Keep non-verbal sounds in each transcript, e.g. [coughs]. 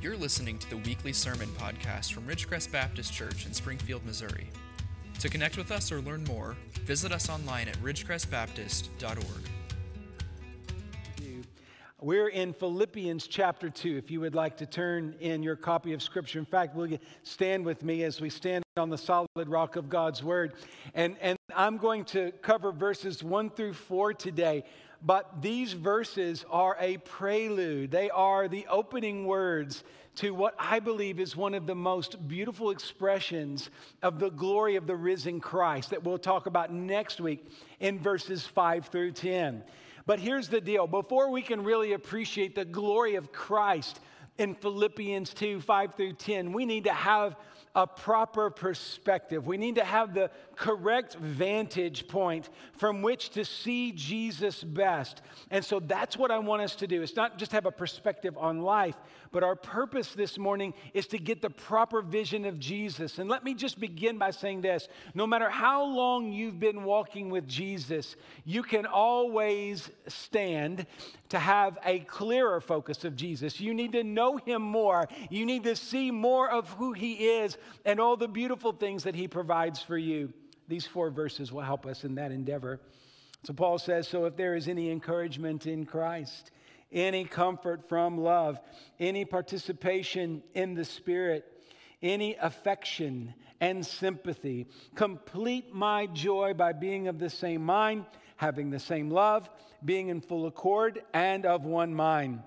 You're listening to the weekly sermon podcast from Ridgecrest Baptist Church in Springfield, Missouri. To connect with us or learn more, visit us online at ridgecrestbaptist.org. We're in Philippians chapter 2. If you would like to turn in your copy of Scripture, in fact, will you stand with me as we stand on the solid rock of God's Word? And, and I'm going to cover verses 1 through 4 today. But these verses are a prelude, they are the opening words to what I believe is one of the most beautiful expressions of the glory of the risen Christ that we'll talk about next week in verses 5 through 10. But here's the deal before we can really appreciate the glory of Christ in Philippians 2 5 through 10, we need to have a proper perspective. We need to have the correct vantage point from which to see Jesus best. And so that's what I want us to do. It's not just have a perspective on life, but our purpose this morning is to get the proper vision of Jesus. And let me just begin by saying this no matter how long you've been walking with Jesus, you can always stand to have a clearer focus of Jesus. You need to know him more. You need to see more of who he is and all the beautiful things that he provides for you. These four verses will help us in that endeavor. So Paul says, So if there is any encouragement in Christ, any comfort from love, any participation in the Spirit, any affection and sympathy, complete my joy by being of the same mind, having the same love, being in full accord, and of one mind.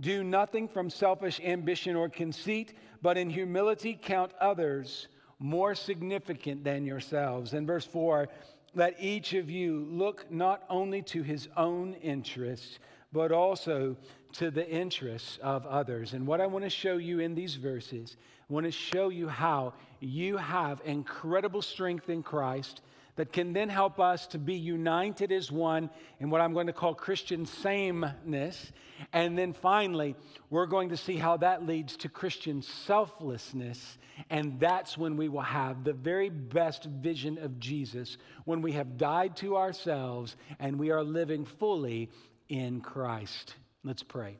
Do nothing from selfish ambition or conceit, but in humility count others more significant than yourselves. In verse 4, let each of you look not only to his own interests, but also to the interests of others. And what I want to show you in these verses, I want to show you how you have incredible strength in Christ that can then help us to be united as one in what I'm going to call Christian sameness. And then finally, we're going to see how that leads to Christian selflessness. And that's when we will have the very best vision of Jesus, when we have died to ourselves and we are living fully in Christ. Let's pray.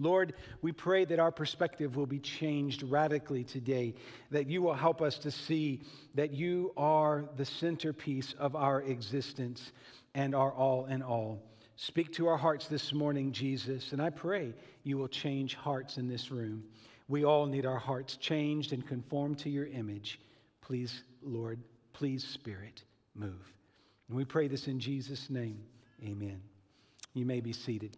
Lord, we pray that our perspective will be changed radically today, that you will help us to see that you are the centerpiece of our existence and our all in all. Speak to our hearts this morning, Jesus, and I pray you will change hearts in this room. We all need our hearts changed and conformed to your image. Please, Lord, please, Spirit, move. And we pray this in Jesus' name. Amen. You may be seated.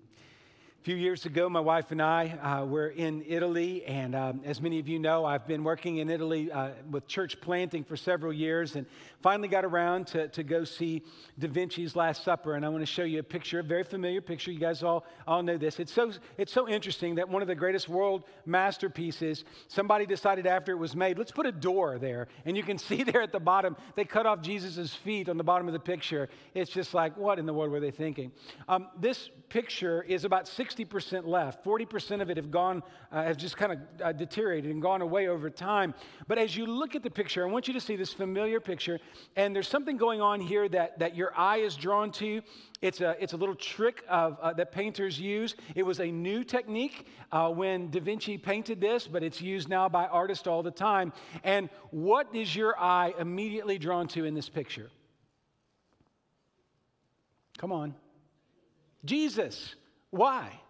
A few years ago, my wife and I uh, were in Italy, and um, as many of you know, I've been working in Italy uh, with church planting for several years, and finally got around to, to go see Da Vinci's Last Supper. And I want to show you a picture, a very familiar picture. You guys all, all know this. It's so, it's so interesting that one of the greatest world masterpieces, somebody decided after it was made, let's put a door there. And you can [laughs] see there at the bottom, they cut off Jesus' feet on the bottom of the picture. It's just like, what in the world were they thinking? Um, this picture is about 60% left. 40% of it have gone, uh, have just kind of uh, deteriorated and gone away over time. But as you look at the picture, I want you to see this familiar picture. And there's something going on here that, that your eye is drawn to. It's a, it's a little trick of, uh, that painters use. It was a new technique uh, when Da Vinci painted this, but it's used now by artists all the time. And what is your eye immediately drawn to in this picture? Come on. Jesus. Why?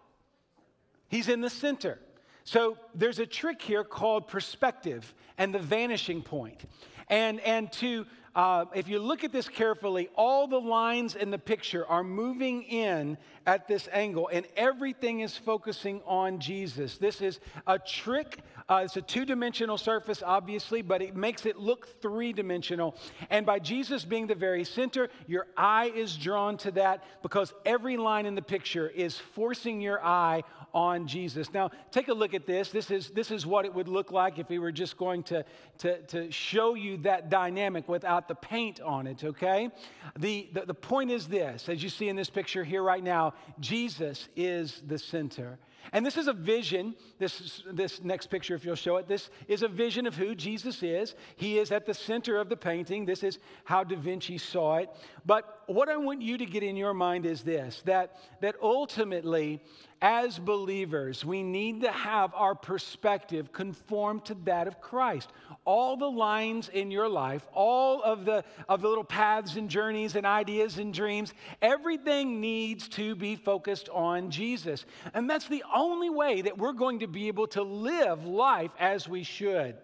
He's in the center. So there's a trick here called perspective and the vanishing point. And, and to, uh, if you look at this carefully, all the lines in the picture are moving in at this angle, and everything is focusing on Jesus. This is a trick uh, it's a two dimensional surface, obviously, but it makes it look three dimensional. And by Jesus being the very center, your eye is drawn to that because every line in the picture is forcing your eye on Jesus. Now, take a look at this. This is, this is what it would look like if we were just going to, to, to show you that dynamic without the paint on it, okay? The, the, the point is this as you see in this picture here right now, Jesus is the center. And this is a vision, this, this next picture, if you'll show it, this is a vision of who Jesus is. He is at the center of the painting. This is how Da Vinci saw it. But what I want you to get in your mind is this that, that ultimately, as believers, we need to have our perspective conform to that of Christ. All the lines in your life, all of the, of the little paths and journeys and ideas and dreams, everything needs to be focused on Jesus. And that's the only way that we're going to be able to live life as we should.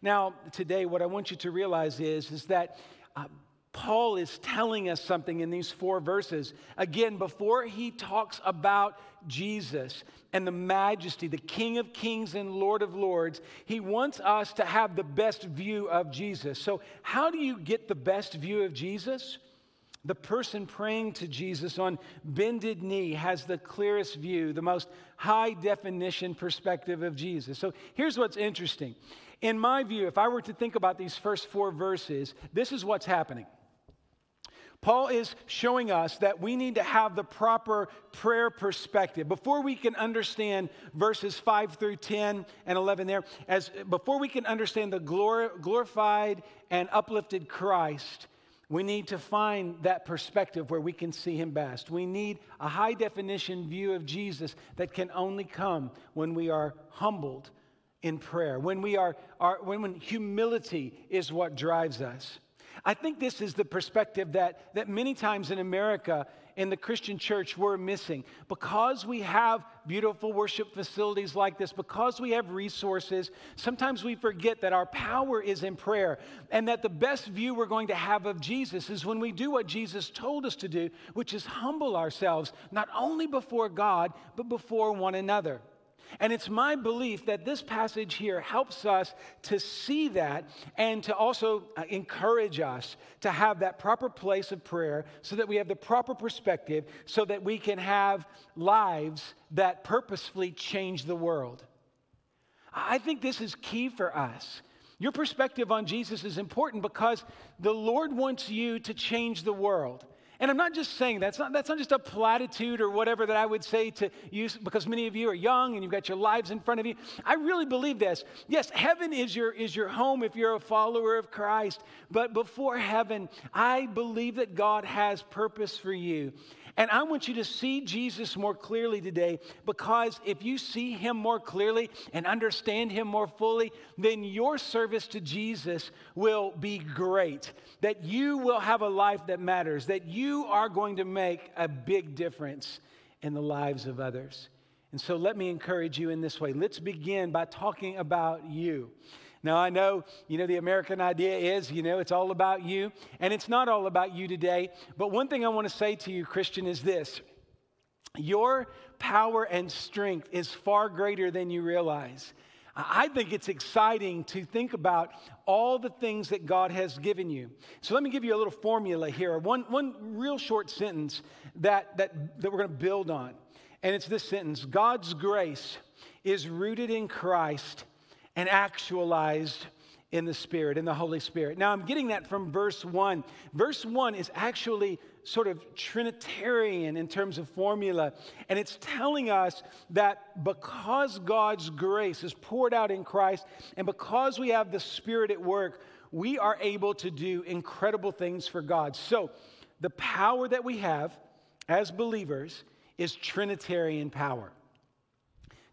Now, today, what I want you to realize is, is that uh, Paul is telling us something in these four verses. Again, before he talks about Jesus and the majesty, the King of kings and Lord of lords, he wants us to have the best view of Jesus. So, how do you get the best view of Jesus? The person praying to Jesus on bended knee has the clearest view, the most high definition perspective of Jesus. So here's what's interesting. In my view, if I were to think about these first four verses, this is what's happening. Paul is showing us that we need to have the proper prayer perspective. Before we can understand verses 5 through 10 and 11 there, as before we can understand the glor- glorified and uplifted Christ, we need to find that perspective where we can see him best. We need a high definition view of Jesus that can only come when we are humbled in prayer, when we are, are when, when humility is what drives us. I think this is the perspective that, that many times in America, in the Christian church, we're missing. Because we have beautiful worship facilities like this, because we have resources, sometimes we forget that our power is in prayer and that the best view we're going to have of Jesus is when we do what Jesus told us to do, which is humble ourselves, not only before God, but before one another. And it's my belief that this passage here helps us to see that and to also uh, encourage us to have that proper place of prayer so that we have the proper perspective so that we can have lives that purposefully change the world. I think this is key for us. Your perspective on Jesus is important because the Lord wants you to change the world. And I'm not just saying that. That's not, that's not just a platitude or whatever that I would say to you because many of you are young and you've got your lives in front of you. I really believe this. Yes, heaven is your, is your home if you're a follower of Christ. But before heaven, I believe that God has purpose for you. And I want you to see Jesus more clearly today because if you see him more clearly and understand him more fully, then your service to Jesus will be great. That you will have a life that matters, that you are going to make a big difference in the lives of others. And so let me encourage you in this way. Let's begin by talking about you. Now, I know, you know, the American idea is, you know, it's all about you, and it's not all about you today. But one thing I want to say to you, Christian, is this your power and strength is far greater than you realize. I think it's exciting to think about all the things that God has given you. So let me give you a little formula here, one, one real short sentence that, that, that we're going to build on. And it's this sentence God's grace is rooted in Christ and actualized in the Spirit, in the Holy Spirit. Now, I'm getting that from verse 1. Verse 1 is actually sort of Trinitarian in terms of formula, and it's telling us that because God's grace is poured out in Christ, and because we have the Spirit at work, we are able to do incredible things for God. So, the power that we have as believers is Trinitarian power.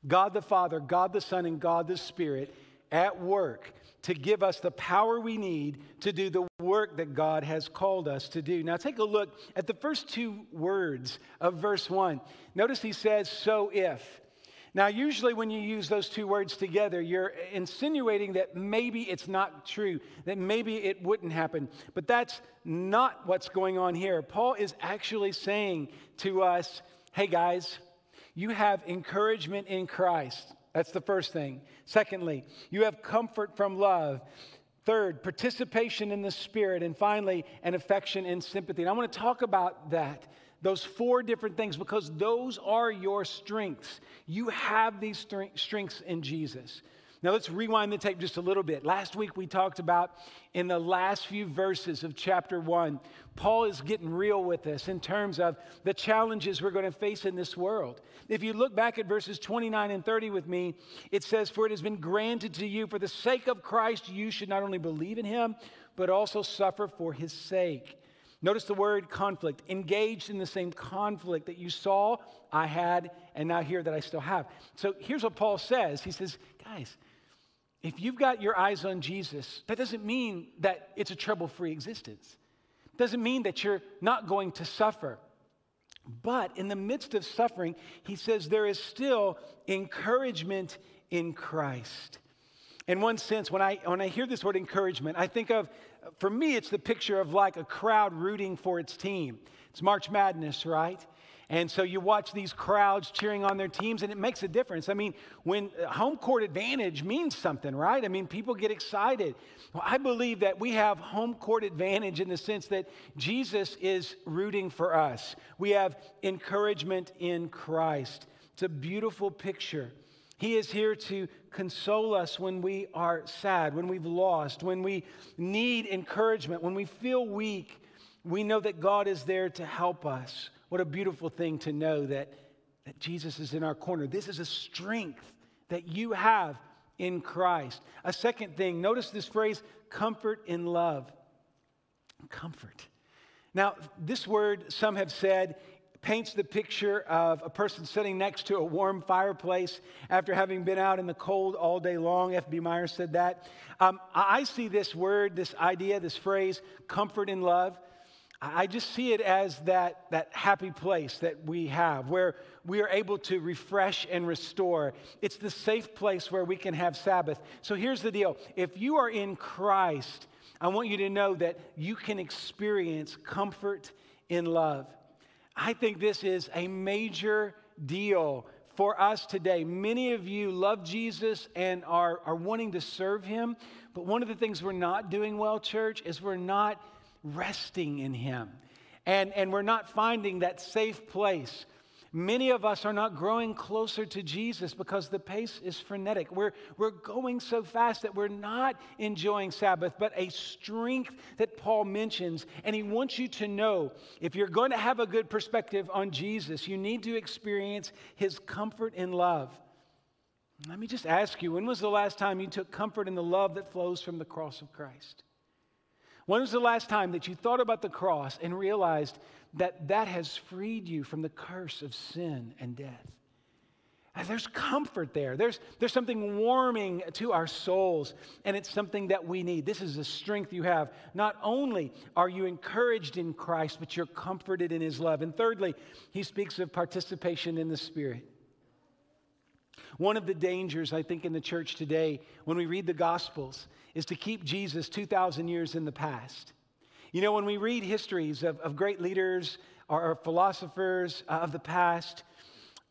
God the Father, God the Son, and God the Spirit at work to give us the power we need to do the work that God has called us to do. Now, take a look at the first two words of verse 1. Notice he says, So if. Now, usually when you use those two words together, you're insinuating that maybe it's not true, that maybe it wouldn't happen. But that's not what's going on here. Paul is actually saying to us, Hey, guys, you have encouragement in Christ. That's the first thing. Secondly, you have comfort from love. Third, participation in the Spirit. And finally, an affection and sympathy. And I want to talk about that, those four different things, because those are your strengths. You have these strengths in Jesus. Now let's rewind the tape just a little bit. Last week we talked about in the last few verses of chapter one, Paul is getting real with us in terms of the challenges we're going to face in this world. If you look back at verses 29 and 30 with me, it says, For it has been granted to you for the sake of Christ, you should not only believe in him, but also suffer for his sake. Notice the word conflict, engaged in the same conflict that you saw I had and now hear that I still have. So here's what Paul says He says, guys, if you've got your eyes on Jesus, that doesn't mean that it's a trouble free existence. It doesn't mean that you're not going to suffer. But in the midst of suffering, he says there is still encouragement in Christ. In one sense, when I, when I hear this word encouragement, I think of, for me, it's the picture of like a crowd rooting for its team. It's March Madness, right? And so you watch these crowds cheering on their teams, and it makes a difference. I mean, when uh, home court advantage means something, right? I mean, people get excited. Well, I believe that we have home court advantage in the sense that Jesus is rooting for us. We have encouragement in Christ. It's a beautiful picture. He is here to console us when we are sad, when we've lost, when we need encouragement, when we feel weak. We know that God is there to help us. What a beautiful thing to know that, that Jesus is in our corner. This is a strength that you have in Christ. A second thing, notice this phrase comfort in love. Comfort. Now, this word, some have said, paints the picture of a person sitting next to a warm fireplace after having been out in the cold all day long. F.B. Meyer said that. Um, I see this word, this idea, this phrase, comfort in love. I just see it as that, that happy place that we have where we are able to refresh and restore. It's the safe place where we can have Sabbath. So here's the deal if you are in Christ, I want you to know that you can experience comfort in love. I think this is a major deal for us today. Many of you love Jesus and are, are wanting to serve him, but one of the things we're not doing well, church, is we're not resting in Him. And, and we're not finding that safe place. Many of us are not growing closer to Jesus because the pace is frenetic. We're, we're going so fast that we're not enjoying Sabbath, but a strength that Paul mentions. And he wants you to know if you're going to have a good perspective on Jesus, you need to experience his comfort and love. Let me just ask you when was the last time you took comfort in the love that flows from the cross of Christ? When was the last time that you thought about the cross and realized that that has freed you from the curse of sin and death? And there's comfort there. There's, there's something warming to our souls, and it's something that we need. This is the strength you have. Not only are you encouraged in Christ, but you're comforted in His love. And thirdly, he speaks of participation in the Spirit. One of the dangers, I think, in the church today, when we read the Gospels, is to keep Jesus 2,000 years in the past. You know, when we read histories of, of great leaders or, or philosophers uh, of the past,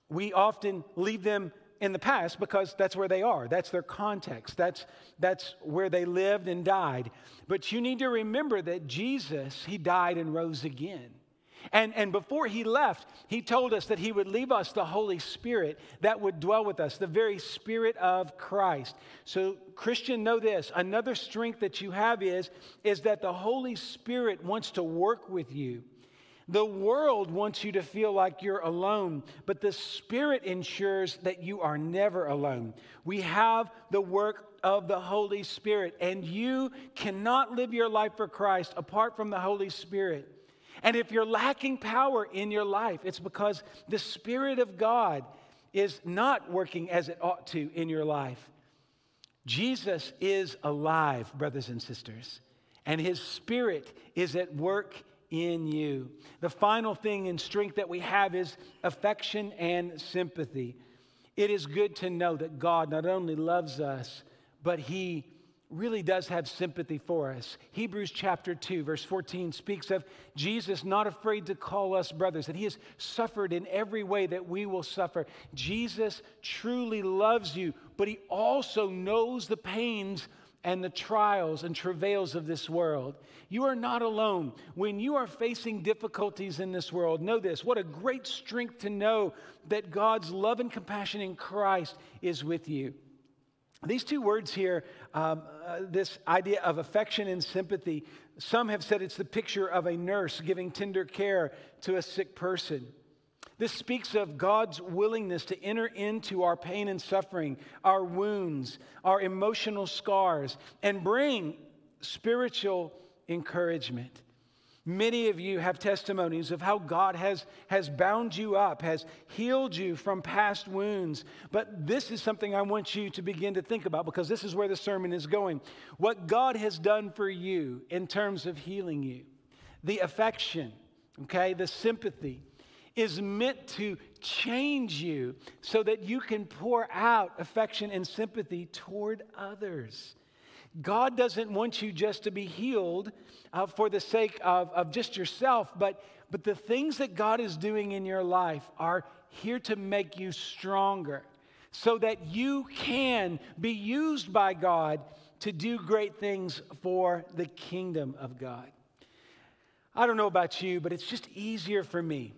we often leave them in the past because that's where they are. That's their context. That's, that's where they lived and died. But you need to remember that Jesus, He died and rose again. And, and before he left, he told us that he would leave us the Holy Spirit that would dwell with us, the very Spirit of Christ. So, Christian, know this another strength that you have is, is that the Holy Spirit wants to work with you. The world wants you to feel like you're alone, but the Spirit ensures that you are never alone. We have the work of the Holy Spirit, and you cannot live your life for Christ apart from the Holy Spirit. And if you're lacking power in your life, it's because the Spirit of God is not working as it ought to in your life. Jesus is alive, brothers and sisters, and his Spirit is at work in you. The final thing in strength that we have is affection and sympathy. It is good to know that God not only loves us, but he really does have sympathy for us. Hebrews chapter 2, verse 14 speaks of Jesus not afraid to call us brothers, that he has suffered in every way that we will suffer. Jesus truly loves you, but he also knows the pains and the trials and travails of this world. You are not alone. When you are facing difficulties in this world, know this what a great strength to know that God's love and compassion in Christ is with you. These two words here, um, uh, this idea of affection and sympathy, some have said it's the picture of a nurse giving tender care to a sick person. This speaks of God's willingness to enter into our pain and suffering, our wounds, our emotional scars, and bring spiritual encouragement. Many of you have testimonies of how God has, has bound you up, has healed you from past wounds. But this is something I want you to begin to think about because this is where the sermon is going. What God has done for you in terms of healing you, the affection, okay, the sympathy, is meant to change you so that you can pour out affection and sympathy toward others. God doesn't want you just to be healed uh, for the sake of, of just yourself, but, but the things that God is doing in your life are here to make you stronger so that you can be used by God to do great things for the kingdom of God. I don't know about you, but it's just easier for me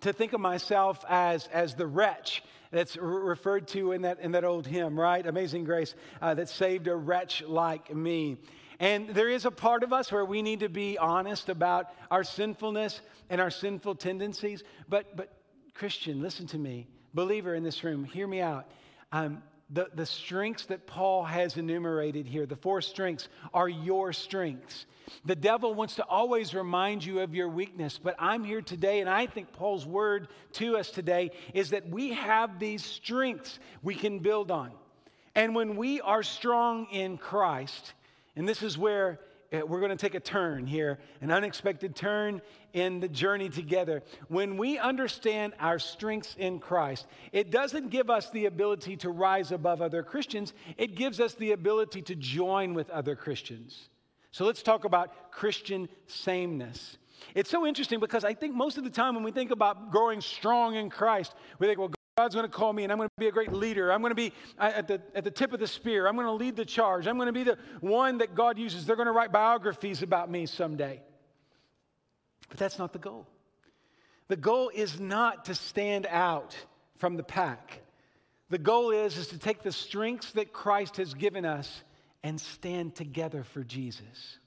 to think of myself as, as the wretch that's referred to in that, in that old hymn, right? Amazing Grace, uh, that saved a wretch like me. And there is a part of us where we need to be honest about our sinfulness and our sinful tendencies. But, but Christian, listen to me. Believer in this room, hear me out. Um, the, the strengths that Paul has enumerated here, the four strengths, are your strengths. The devil wants to always remind you of your weakness, but I'm here today, and I think Paul's word to us today is that we have these strengths we can build on. And when we are strong in Christ, and this is where Uh, we're going to take a turn here, an unexpected turn in the journey together. When we understand our strengths in Christ, it doesn't give us the ability to rise above other Christians, it gives us the ability to join with other Christians. So let's talk about Christian sameness. It's so interesting because I think most of the time when we think about growing strong in Christ, we think, well, God's going to call me and I'm going to be a great leader. I'm going to be at the, at the tip of the spear. I'm going to lead the charge. I'm going to be the one that God uses. They're going to write biographies about me someday. But that's not the goal. The goal is not to stand out from the pack. The goal is, is to take the strengths that Christ has given us and stand together for Jesus.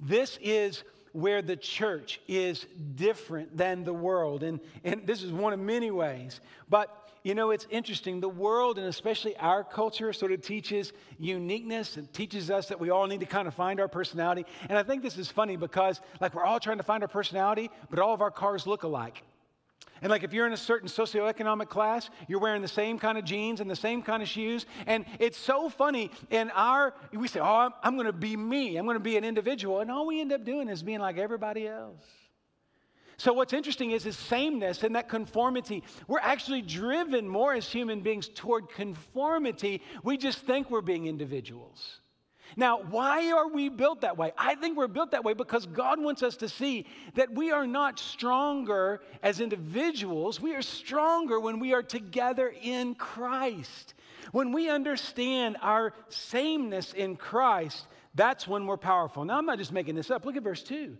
This is where the church is different than the world. And, and this is one of many ways. But you know, it's interesting. The world, and especially our culture, sort of teaches uniqueness and teaches us that we all need to kind of find our personality. And I think this is funny because, like, we're all trying to find our personality, but all of our cars look alike. And like if you're in a certain socioeconomic class, you're wearing the same kind of jeans and the same kind of shoes. And it's so funny. In our, we say, oh, I'm, I'm going to be me. I'm going to be an individual. And all we end up doing is being like everybody else. So what's interesting is this sameness and that conformity. We're actually driven more as human beings toward conformity. We just think we're being individuals. Now, why are we built that way? I think we're built that way because God wants us to see that we are not stronger as individuals. We are stronger when we are together in Christ. When we understand our sameness in Christ, that's when we're powerful. Now, I'm not just making this up. Look at verse 2.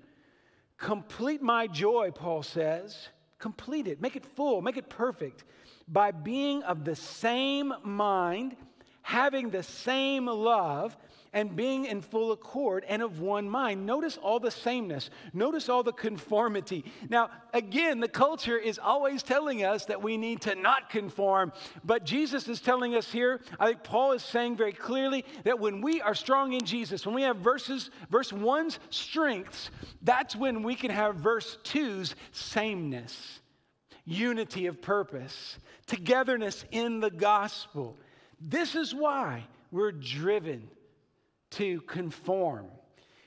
Complete my joy, Paul says. Complete it, make it full, make it perfect by being of the same mind, having the same love and being in full accord and of one mind. Notice all the sameness. Notice all the conformity. Now, again, the culture is always telling us that we need to not conform, but Jesus is telling us here, I think Paul is saying very clearly that when we are strong in Jesus, when we have verses, verse one's strengths, that's when we can have verse two's sameness, unity of purpose, togetherness in the gospel. This is why we're driven to conform.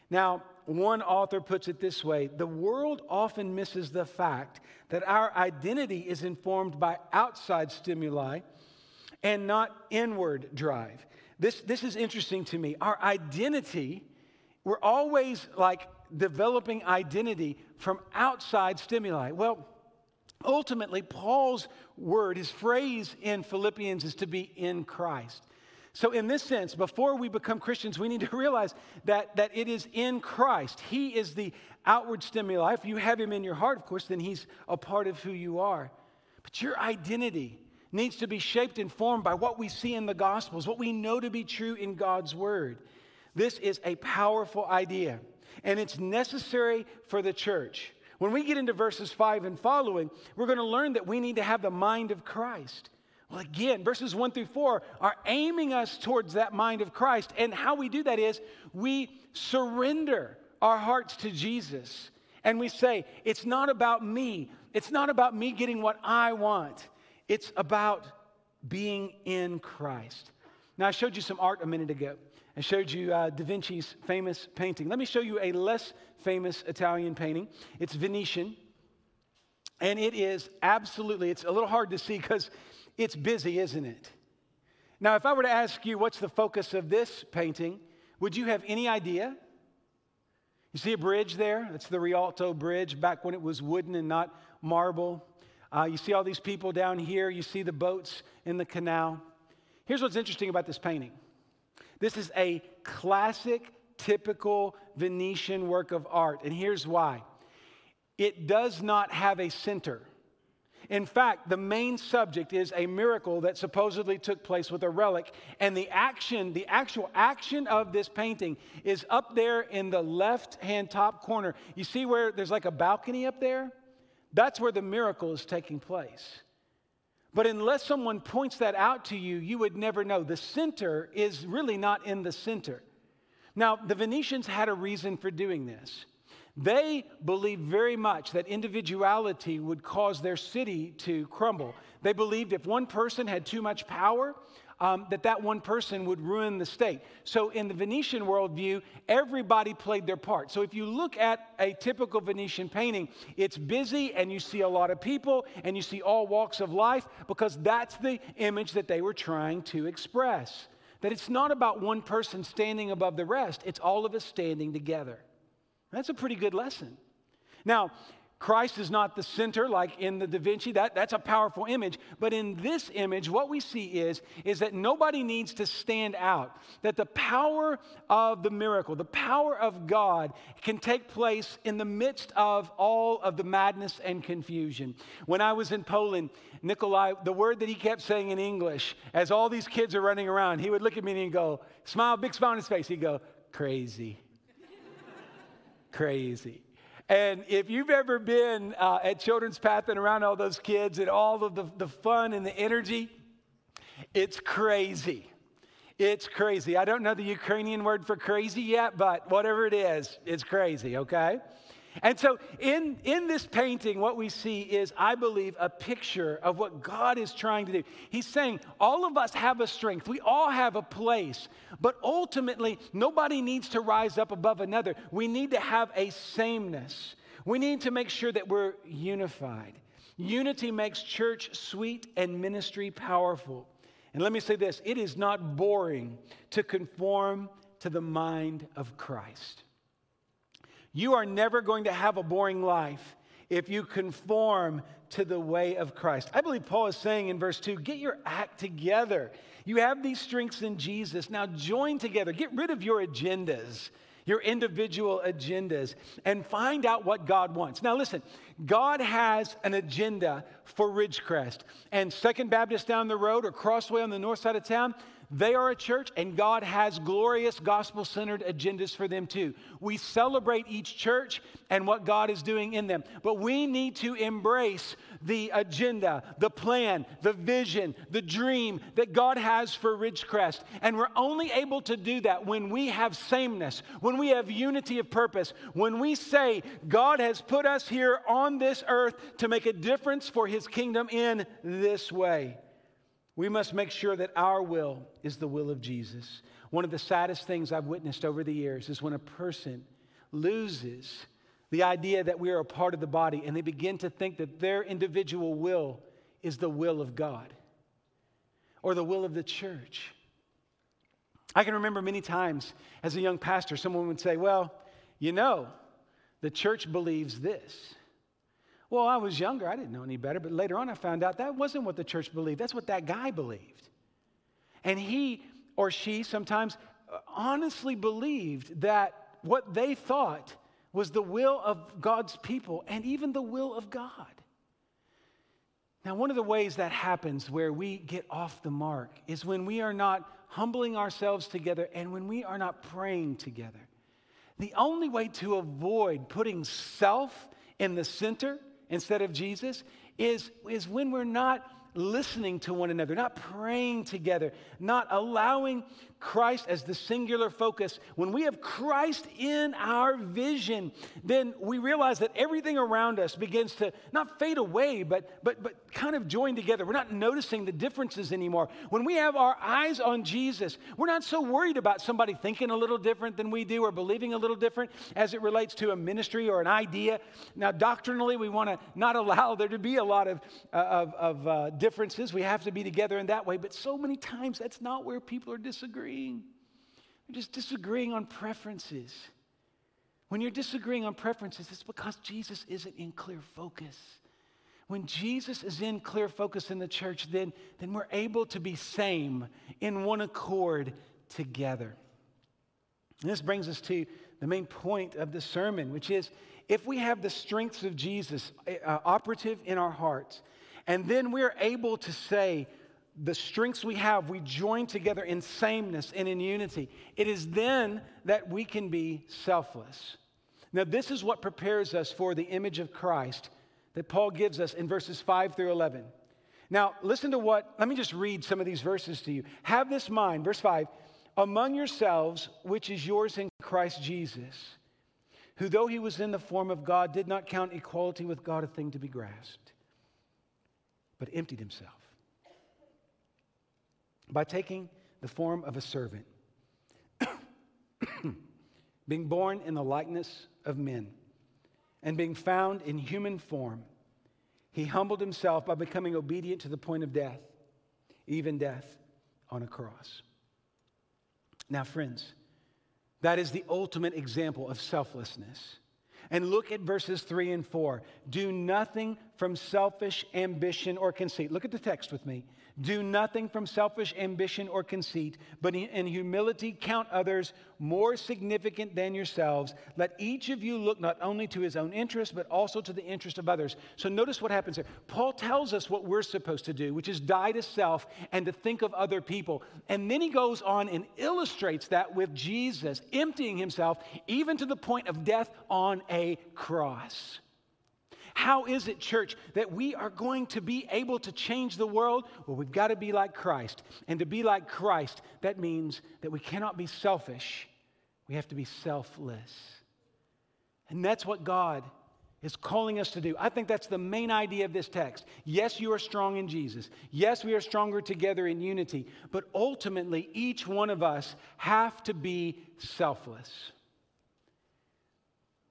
Now, one author puts it this way the world often misses the fact that our identity is informed by outside stimuli and not inward drive. This, this is interesting to me. Our identity, we're always like developing identity from outside stimuli. Well, ultimately, Paul's word, his phrase in Philippians is to be in Christ. So, in this sense, before we become Christians, we need to realize that, that it is in Christ. He is the outward stimuli. If you have Him in your heart, of course, then He's a part of who you are. But your identity needs to be shaped and formed by what we see in the Gospels, what we know to be true in God's Word. This is a powerful idea, and it's necessary for the church. When we get into verses 5 and following, we're going to learn that we need to have the mind of Christ. Well, again, verses 1 through 4 are aiming us towards that mind of Christ. And how we do that is we surrender our hearts to Jesus and we say, It's not about me, it's not about me getting what I want, it's about being in Christ. Now, I showed you some art a minute ago. I showed you uh, Da Vinci's famous painting. Let me show you a less famous Italian painting. It's Venetian. And it is absolutely, it's a little hard to see because it's busy, isn't it? Now, if I were to ask you what's the focus of this painting, would you have any idea? You see a bridge there? That's the Rialto Bridge back when it was wooden and not marble. Uh, you see all these people down here. You see the boats in the canal. Here's what's interesting about this painting this is a classic, typical Venetian work of art. And here's why it does not have a center. In fact, the main subject is a miracle that supposedly took place with a relic. And the action, the actual action of this painting is up there in the left hand top corner. You see where there's like a balcony up there? That's where the miracle is taking place. But unless someone points that out to you, you would never know. The center is really not in the center. Now, the Venetians had a reason for doing this. They believed very much that individuality would cause their city to crumble. They believed if one person had too much power, um, that that one person would ruin the state. So, in the Venetian worldview, everybody played their part. So, if you look at a typical Venetian painting, it's busy and you see a lot of people and you see all walks of life because that's the image that they were trying to express. That it's not about one person standing above the rest, it's all of us standing together. That's a pretty good lesson. Now, Christ is not the center like in the Da Vinci. That, that's a powerful image. But in this image, what we see is, is that nobody needs to stand out. That the power of the miracle, the power of God, can take place in the midst of all of the madness and confusion. When I was in Poland, Nikolai, the word that he kept saying in English, as all these kids are running around, he would look at me and he'd go, smile, big smile on his face. He'd go, crazy. Crazy. And if you've ever been uh, at Children's Path and around all those kids and all of the, the fun and the energy, it's crazy. It's crazy. I don't know the Ukrainian word for crazy yet, but whatever it is, it's crazy, okay? And so, in, in this painting, what we see is, I believe, a picture of what God is trying to do. He's saying, all of us have a strength, we all have a place, but ultimately, nobody needs to rise up above another. We need to have a sameness. We need to make sure that we're unified. Unity makes church sweet and ministry powerful. And let me say this it is not boring to conform to the mind of Christ. You are never going to have a boring life if you conform to the way of Christ. I believe Paul is saying in verse 2 get your act together. You have these strengths in Jesus. Now join together. Get rid of your agendas, your individual agendas, and find out what God wants. Now listen, God has an agenda for Ridgecrest. And Second Baptist down the road or Crossway on the north side of town, they are a church, and God has glorious gospel centered agendas for them too. We celebrate each church and what God is doing in them, but we need to embrace the agenda, the plan, the vision, the dream that God has for Ridgecrest. And we're only able to do that when we have sameness, when we have unity of purpose, when we say, God has put us here on this earth to make a difference for his kingdom in this way. We must make sure that our will is the will of Jesus. One of the saddest things I've witnessed over the years is when a person loses the idea that we are a part of the body and they begin to think that their individual will is the will of God or the will of the church. I can remember many times as a young pastor, someone would say, Well, you know, the church believes this. Well, I was younger, I didn't know any better, but later on I found out that wasn't what the church believed. That's what that guy believed. And he or she sometimes uh, honestly believed that what they thought was the will of God's people and even the will of God. Now, one of the ways that happens where we get off the mark is when we are not humbling ourselves together and when we are not praying together. The only way to avoid putting self in the center instead of Jesus is, is when we're not listening to one another, not praying together, not allowing Christ as the singular focus. When we have Christ in our vision, then we realize that everything around us begins to not fade away, but, but, but kind of join together. We're not noticing the differences anymore. When we have our eyes on Jesus, we're not so worried about somebody thinking a little different than we do or believing a little different as it relates to a ministry or an idea. Now, doctrinally, we want to not allow there to be a lot of, uh, of, of uh, differences. We have to be together in that way, but so many times that's not where people are disagreeing. They're just disagreeing on preferences. When you're disagreeing on preferences, it's because Jesus isn't in clear focus. When Jesus is in clear focus in the church, then, then we're able to be same in one accord together. And this brings us to the main point of the sermon, which is if we have the strengths of Jesus uh, operative in our hearts, and then we're able to say, the strengths we have, we join together in sameness and in unity. It is then that we can be selfless. Now, this is what prepares us for the image of Christ that Paul gives us in verses 5 through 11. Now, listen to what, let me just read some of these verses to you. Have this mind, verse 5, among yourselves, which is yours in Christ Jesus, who, though he was in the form of God, did not count equality with God a thing to be grasped, but emptied himself by taking the form of a servant, [coughs] being born in the likeness of men, and being found in human form, he humbled himself by becoming obedient to the point of death, even death on a cross. Now, friends, that is the ultimate example of selflessness. And look at verses 3 and 4. Do nothing from selfish ambition or conceit. Look at the text with me. Do nothing from selfish ambition or conceit, but in humility count others more significant than yourselves. Let each of you look not only to his own interest, but also to the interest of others. So notice what happens here. Paul tells us what we're supposed to do, which is die to self and to think of other people. And then he goes on and illustrates that with Jesus emptying himself even to the point of death on a cross. How is it, church, that we are going to be able to change the world? Well, we've got to be like Christ. And to be like Christ, that means that we cannot be selfish, we have to be selfless. And that's what God is calling us to do. I think that's the main idea of this text. Yes, you are strong in Jesus. Yes, we are stronger together in unity. But ultimately, each one of us have to be selfless.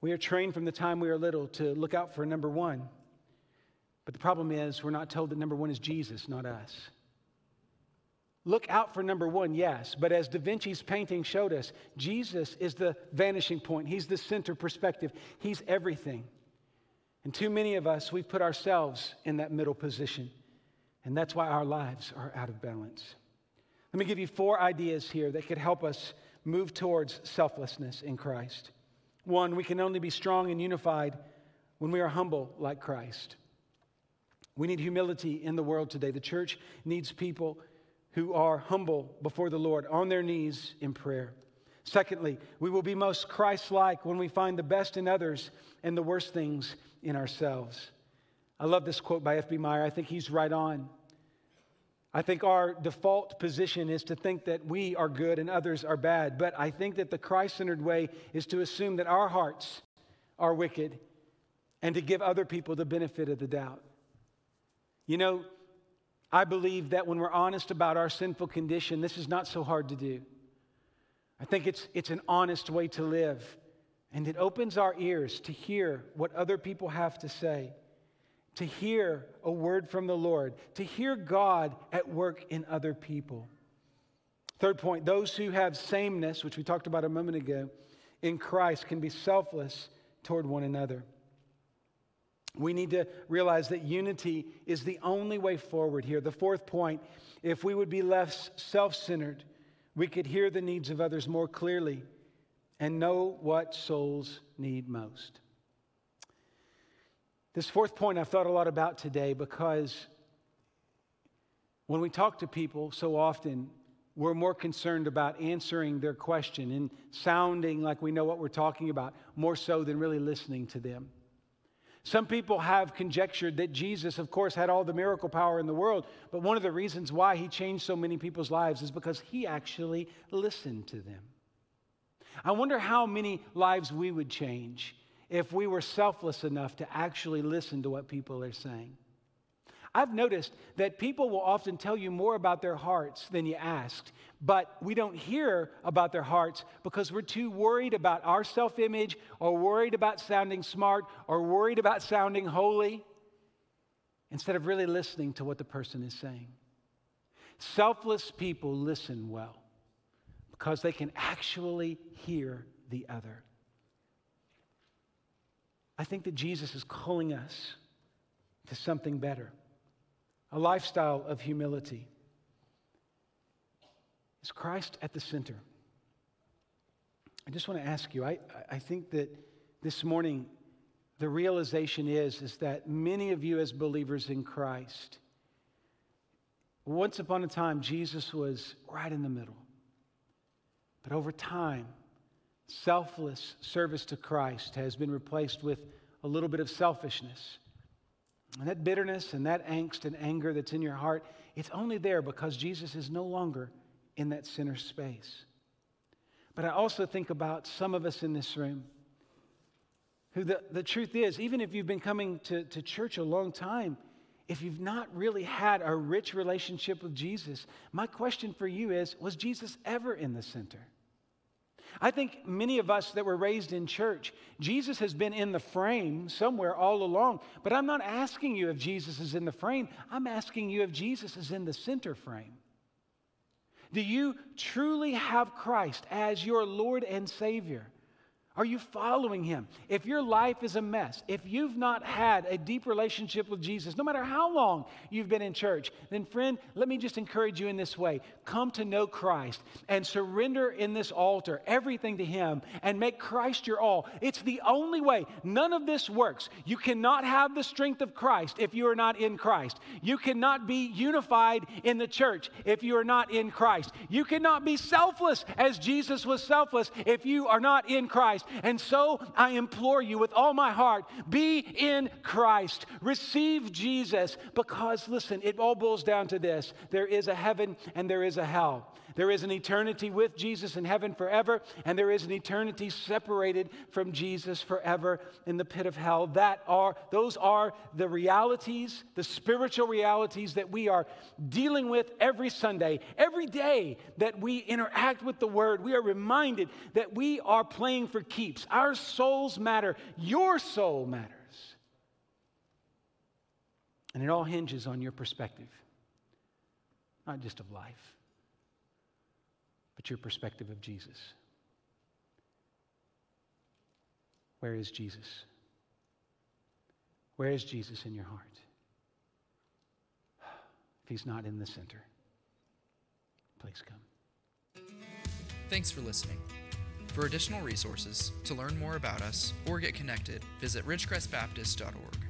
We are trained from the time we are little to look out for number one. But the problem is, we're not told that number one is Jesus, not us. Look out for number one, yes, but as Da Vinci's painting showed us, Jesus is the vanishing point. He's the center perspective. He's everything. And too many of us, we've put ourselves in that middle position. And that's why our lives are out of balance. Let me give you four ideas here that could help us move towards selflessness in Christ. One, we can only be strong and unified when we are humble like Christ. We need humility in the world today. The church needs people who are humble before the Lord, on their knees in prayer. Secondly, we will be most Christ like when we find the best in others and the worst things in ourselves. I love this quote by F.B. Meyer. I think he's right on. I think our default position is to think that we are good and others are bad, but I think that the Christ centered way is to assume that our hearts are wicked and to give other people the benefit of the doubt. You know, I believe that when we're honest about our sinful condition, this is not so hard to do. I think it's, it's an honest way to live, and it opens our ears to hear what other people have to say to hear a word from the Lord, to hear God at work in other people. Third point those who have sameness, which we talked about a moment ago, in Christ can be selfless toward one another. We need to realize that unity is the only way forward here. The fourth point if we would be less self centered, we could hear the needs of others more clearly and know what souls need most. This fourth point I've thought a lot about today because when we talk to people so often, we're more concerned about answering their question and sounding like we know what we're talking about more so than really listening to them. Some people have conjectured that Jesus, of course, had all the miracle power in the world, but one of the reasons why he changed so many people's lives is because he actually listened to them. I wonder how many lives we would change if we were selfless enough to actually listen to what people are saying. I've noticed that people will often tell you more about their hearts than you asked, but we don't hear about their hearts because we're too worried about our self image or worried about sounding smart or worried about sounding holy instead of really listening to what the person is saying. Selfless people listen well because they can actually hear the other. I think that Jesus is calling us to something better a lifestyle of humility. Is Christ at the center? I just want to ask you, I, I think that this morning the realization is, is that many of you as believers in Christ, once upon a time, Jesus was right in the middle. But over time, selfless service to Christ has been replaced with a little bit of selfishness and that bitterness and that angst and anger that's in your heart, it's only there because Jesus is no longer in that center space. But I also think about some of us in this room who the, the truth is, even if you've been coming to, to church a long time, if you've not really had a rich relationship with Jesus, my question for you is Was Jesus ever in the center? I think many of us that were raised in church, Jesus has been in the frame somewhere all along. But I'm not asking you if Jesus is in the frame, I'm asking you if Jesus is in the center frame. Do you truly have Christ as your Lord and Savior? Are you following him? If your life is a mess, if you've not had a deep relationship with Jesus, no matter how long you've been in church, then friend, let me just encourage you in this way. Come to know Christ and surrender in this altar everything to him and make Christ your all. It's the only way. None of this works. You cannot have the strength of Christ if you are not in Christ. You cannot be unified in the church if you are not in Christ. You cannot be selfless as Jesus was selfless if you are not in Christ. And so I implore you with all my heart be in Christ. Receive Jesus because, listen, it all boils down to this there is a heaven and there is a hell. There is an eternity with Jesus in heaven forever, and there is an eternity separated from Jesus forever in the pit of hell. That are, those are the realities, the spiritual realities that we are dealing with every Sunday. Every day that we interact with the Word, we are reminded that we are playing for keeps. Our souls matter. Your soul matters. And it all hinges on your perspective, not just of life, but your perspective of Jesus. Where is Jesus? Where is Jesus in your heart? If he's not in the center, please come. Thanks for listening. For additional resources, to learn more about us, or get connected, visit ridgecrestbaptist.org.